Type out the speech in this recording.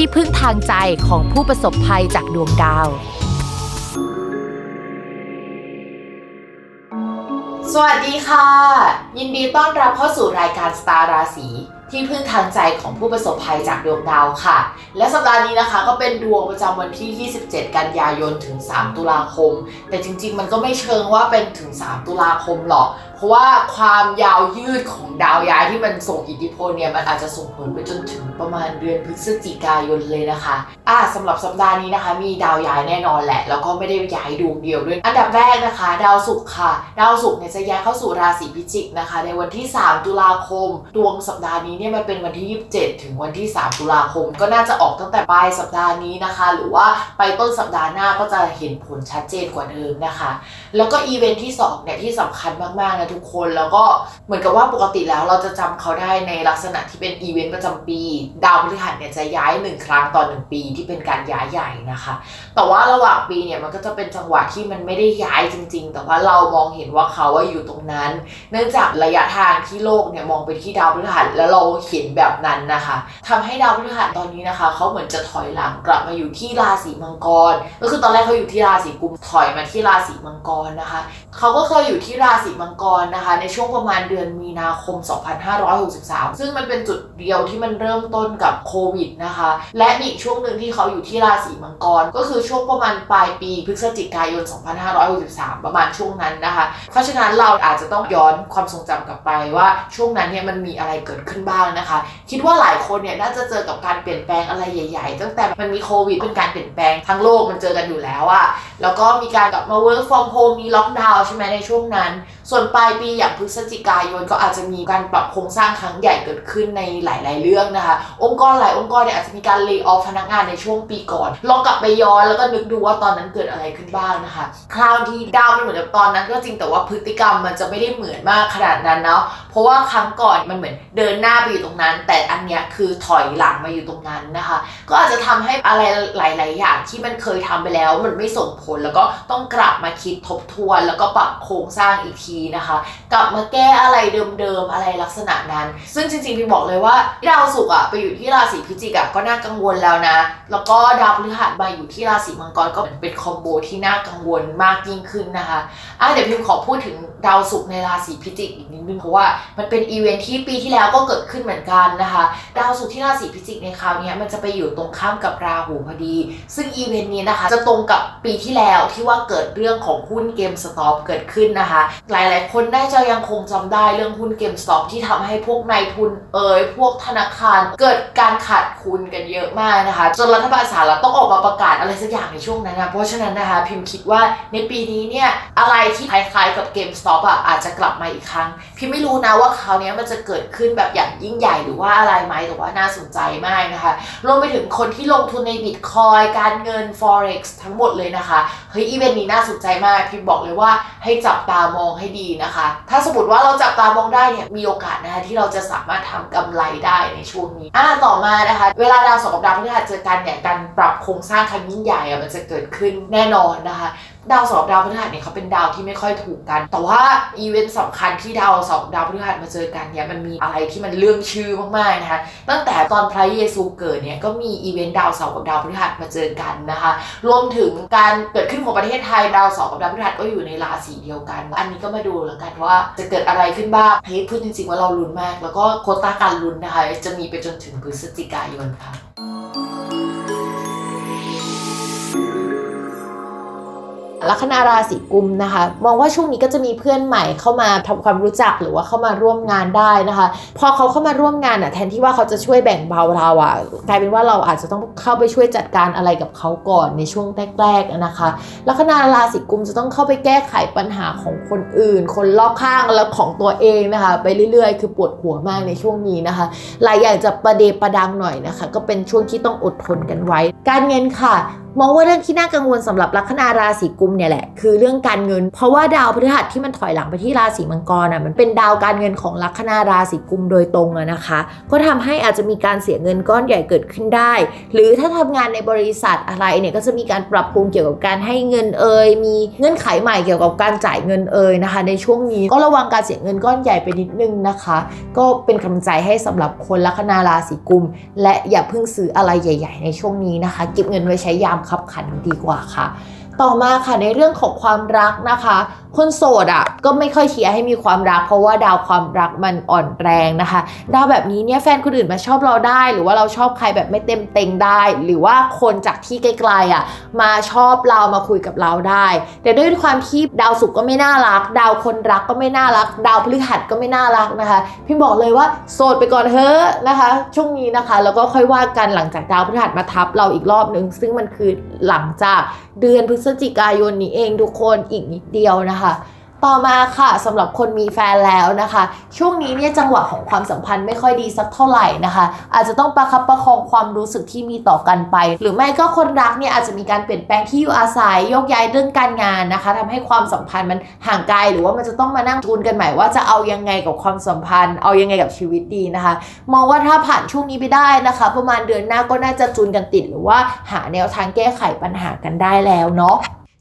ที่พึ่งทางใจของผู้ประสบภัยจากดวงดาว สวัสดีค่ะ ยินดีต้อนรับเข้าสู่รายการสตาร์ราศีที่พึ่งทางใจของผู้ประสบภัยจากดวงดาวค่ะ และสัปดาห์นี้นะคะก็เป็นดวงประจำวันที่ 27 กันยายนถึง 3 ตุลาคม แต่จริงๆ มันก็ไม่เชิงว่าเป็นถึง 3 ตุลาคมหรอก เพราะว่าความยาวยืดของดาวย้ายที่มันส่งอิทธิพลเนี่ยมันอาจจะส่งผลไปจนถึงประมาณเดือนพฤศจิกายนเลยนะคะอ่าสำหรับสัปดาห์นี้นะคะ มีดาวย้ายแน่นอนแหละ แล้วก็ไม่ได้ย้ายดวงเดียวด้วย อันดับแรกนะคะ ดาวศุกร์ค่ะ ดาวศุกร์เนี่ยจะย้ายเข้าสู่ราศีพิจิกนะคะ ในวันที่ 3 ตุลาคม ดวงสัปดาห์นี้เนี่ยมันเป็นวันที่ 27 ถึงวันที่ 3 ตุลาคม ก็น่าจะออกตั้งแต่ปลายสัปดาห์นี้นะคะ หรือว่าไปต้นสัปดาห์หน้าก็จะเห็นผลชัดเจนกว่าเดิมนะคะ แล้วก็อีเวนท์ที่2เนี่ยที่สำคัญมากๆนะทุกคน แล้วก็เหมือนกับว่าปกติแล้วเราจะจำเขาได้ในลักษณะที่เป็นอีเวนต์ประจำปี ดาวพฤหัสเนี่ยจะย้ายหนึ่งครั้งต่อหนึ่งปีที่เป็นการย้ายใหญ่นะคะ แต่ว่าระหว่างปีเนี่ยมันก็จะเป็นจังหวะที่มันไม่ได้ย้ายจริง ๆ แต่ว่าเรามองเห็นว่าเขาว่าอยู่ตรงนั้น เนื่องจากระยะทางที่โลกเนี่ยมองไปที่ดาวพฤหัสแล้วเราเห็นแบบนั้นนะคะทำให้ดาวพฤหัสตอนนี้นะคะ เขาเหมือนจะถอยหลังกลับมาอยู่ที่ราศีมังกร ก็คือตอนแรกเขาอยู่ที่ราศีกุมถอยมาที่ราศีมังกรนะคะ เขาก็เคยอยู่ที่ราศีมังกรนะคะ ในช่วงประมาณเดือนมีนาคม 2563 ซึ่งมันเป็นจุดเดียวที่มันเริ่มต้นกับโควิดนะคะ และอีกช่วงหนึ่งที่เขาอยู่ที่ราศีมังกร ก็คือช่วงประมาณปลายปีพฤศจิกายน 2563 ประมาณช่วงนั้นนะคะ เพราะฉะนั้นเราอาจจะต้องย้อนความทรงจำกลับไปว่าช่วงนั้นเนี่ยมันมีอะไรเกิดขึ้นบ้างนะคะ คิดว่าหลายคนเนี่ยน่าจะเจอกับการเปลี่ยนแปลงอะไรใหญ่ๆ ตั้งแต่มันมีโควิดเป็นการเปลี่ยนแปลงทั้งโลกมันเจอกันอยู่แล้วอะแล้วก็มีการกลับมา work from home มีล็อกดาวน์ใช่ไหมในช่วงนั้น ส่วนปลาายปีอย่างพฤศจิกายนก็อาจจะมีการปรับโครงสร้างครั้งใหญ่เกิดขึ้นในหลาย ๆ เรื่องนะคะ องค์กรหลายองค์กรเนี่ยอาจจะมีการเลิกออฟพนักงานในช่วงปีก่อน ลองกลับไปย้อนแล้วก็นึกดูว่าตอนนั้นเกิดอะไรขึ้นบ้างนะคะ คราวที่ดาวมันเหมือนกับตอนนั้นก็จริงแต่ว่าพฤติกรรมมันจะไม่ได้เหมือนมากขนาดนั้นเนาะ เพราะว่าครั้งก่อนมันเหมือนเดินหน้าไปอยู่ตรงนั้น แต่อันเนี้ยคือถอยหลังมาอยู่ตรงนั้นนะคะ ก็อาจจะทำให้อะไรหลาย ๆ อย่างที่มันเคยทำไปแล้วมันไม่ส่งผลแล้วก็ต้องกลับมาคิดทบทวน แล้วก็ปรับโครงสร้างอีกทีนะคะกลับมาแก้อะไรเดิมๆอะไรลักษณะนั้น ซึ่งจริงๆพี่บอกเลยว่าดาวศุกร์อะไปอยู่ที่ราศีพิจิกอะก็น่ากังวลแล้วนะ แล้วก็ดาวพฤหัสมาอยู่ที่ราศีมังกรก็เป็น combo ที่น่ากังวลมากยิ่งขึ้นนะคะอะเดี๋ยวพิมขอพูดถึงดาวศุกร์ในราศีพิจิกอีกนิดนึงเพราะว่ามันเป็นอีเวนท์ที่ปีที่แล้วก็เกิดขึ้นเหมือนกันนะคะดาวศุกร์ที่ราศีพิจิกในคราวนี้มันจะไปอยู่ตรงข้ามกับราหูพอดี ซึ่งอีเวนต์นี้นะคะ จะตรงกับปีที่แล้วที่ว่าเกิดเรื่องของหุ้น GameStop เกิดขึ้นนะคะ หลายๆ คนน่าจะยังคงจำได้เรื่องหุ้น GameStop ที่ทำให้พวกนายทุนเอยพวกธนาคารเกิดการขาดทุนกันเยอะมากนะคะ จนรัฐบาลสหรัฐต้องออกมาประกาศอะไรสักอย่างในช่วงนั้นนะเพราะฉะนั้นนะคะพิมคิดว่าในปีนี้เนี่ยอะไรที่คล้ายๆกับเกมสต็อปอะอาจจะกลับมาอีกครั้ง พิมไม่รู้นะว่าคราวนี้มันจะเกิดขึ้นแบบอย่างยิ่งใหญ่หรือว่าอะไรไหมแต่ว่าน่าสนใจมากนะคะรวมไปถึงคนที่ลงทุนในบิตคอยการเงิน forex ทั้งหมดเลยนะคะเฮ้ยอีเวนต์นี้น่าสนใจมากพิมบอกเลยว่าให้จับตามองให้ดีนะคะถ้าสมมติว่าเราจับตามองได้เนี่ยมีโอกาสนะคะที่เราจะสามารถทำกำไรได้ในช่วงนี้อ่าต่อมานะคะ เวลาดาวสองกับดาวพฤหัสเจอกันเนี่ยการปรับโครงสร้างครั้งยิ่งใหญ่อะมันจะเกิดขึ้นแน่นอนนะคะ ดาวเสาร์กับดาวพฤหัสเนี่ยเขาเป็นดาวที่ไม่ค่อยถูกกัน แต่ว่าอีเวนต์สำคัญที่ดาวเสาร์กับดาวพฤหัสมาเจอกันเนี่ยมันมีอะไรที่มันเลื่องชื่อมากๆนะคะตั้งแต่ตอนพระเยซูเกิดเนี่ยก็มีอีเวนต์ดาวเสาร์กับดาวพฤหัสมาเจอกันนะคะ รวมถึงการเกิดขึ้นของประเทศไทยดาวเสาร์กับดาวพฤหัสก็อยู่ในราศีเดียวกัน อันนี้ก็มาดูแล้วกันว่าจะเกิดอะไรขึ้นบ้างเฮ้ยพูดจริงๆว่าเราลุ้นมาก แล้วก็โควตาการลุ้นนะคะจะมีไปจนถึงพฤศจิกายนค่ะ ลัคนาราศีกุมนะคะ มองว่าช่วงนี้ก็จะมีเพื่อนใหม่เข้ามาทำความรู้จักหรือว่าเข้ามาร่วมงานได้นะคะ พอเขาเข้ามาร่วมงานอะแทนที่ว่าเขาจะช่วยแบ่งเบาเราอะกลายเป็นว่าเราอาจจะต้องเข้าไปช่วยจัดการอะไรกับเขาก่อนในช่วงแรกๆนะคะลัคนาราศีกุมจะต้องเข้าไปแก้ไขปัญหาของคนอื่น คนรอบข้างแล้วของตัวเองนะคะ ไปเรื่อยๆ คือปวดหัวมากในช่วงนี้นะคะ หลายอย่างจะประเดประดังหน่อยนะคะ ก็เป็นช่วงที่ต้องอดทนกันไว้ การเงินค่ะ มองว่าเรื่องที่น่ากังวลสำหรับลัคนาราศีกุมเนี่ยแหละคือเรื่องการเงิน เพราะว่าดาวพฤหัสที่มันถอยหลังไปที่ราศีมังกรอะมันเป็นดาวการเงินของลัคนาราศีกุมโดยตรงอะนะคะ ก็ทำให้อาจจะมีการเสียเงินก้อนใหญ่เกิดขึ้นได้ หรือถ้าทำงานในบริษัทอะไรเนี่ยก็จะมีการปรับปรุงเกี่ยวกับการให้เงินเอ่ยมีเงื่อนไขใหม่เกี่ยวกับการจ่ายเงินเอ่ยนะคะ ในช่วงนี้ก็ระวังการเสียเงินก้อนใหญ่ไปนิดนึงนะคะ ก็เป็นกำลังใจให้สำหรับคนลัคนาราศีกุม และอย่าเพิ่งซื้ออะไรใหญ่ ๆ ในช่วงนี้นะคะ เก็บเงินไว้ใช้ยามคับขันดีกว่าค่ะ ต่อมาค่ะในเรื่องของความรักนะคะ คนโสดอะก็ไม่ค่อยเชียร์ให้มีความรัก เพราะว่าดาวความรักมันอ่อนแรงนะคะ ดาวแบบนี้เนี่ยแฟนคนอื่นมาชอบเราได้ หรือว่าเราชอบใครแบบไม่เต็มเต็งได้ หรือว่าคนจากที่ไกลๆอะมาชอบเรามาคุยกับเราได้ แต่ด้วยความที่ดาวศุกร์ก็ไม่น่ารัก ดาวคนรักก็ไม่น่ารัก ดาวพฤหัสก็ไม่น่ารักนะคะพี่บอกเลยว่าโสดไปก่อนเถอะนะคะ ช่วงนี้นะคะ แล้วก็ค่อยว่ากันหลังจากดาวพฤหัสมาทับเราอีกรอบนึง ซึ่งมันคือหลังจากเดือนพฤศจิกายนนี้เองทุกคนอีกนิดเดียวนะคะต่อมาค่ะสำหรับคนมีแฟนแล้วนะคะ ช่วงนี้เนี่ยจังหวะของความสัมพันธ์ไม่ค่อยดีสักเท่าไหร่นะคะ อาจจะต้องประคับประคองความรู้สึกที่มีต่อกันไป หรือไม่ก็คนรักเนี่ยอาจจะมีการเปลี่ยนแปลงที่อยู่อาศัยยกย้ายเรื่องการงานนะคะทำให้ความสัมพันธ์มันห่างไกลหรือว่ามันจะต้องมานั่งทูนกันใหม่ว่าจะเอายังไงกับความสัมพันธ์ เอายังไงกับชีวิตดีนะคะ มองว่าถ้าผ่านช่วงนี้ไปได้นะคะ ประมาณเดือนหน้าก็น่าจะจูนกันติดหรือว่าหาแนวทางแก้ไขปัญหากันได้แล้วเนาะ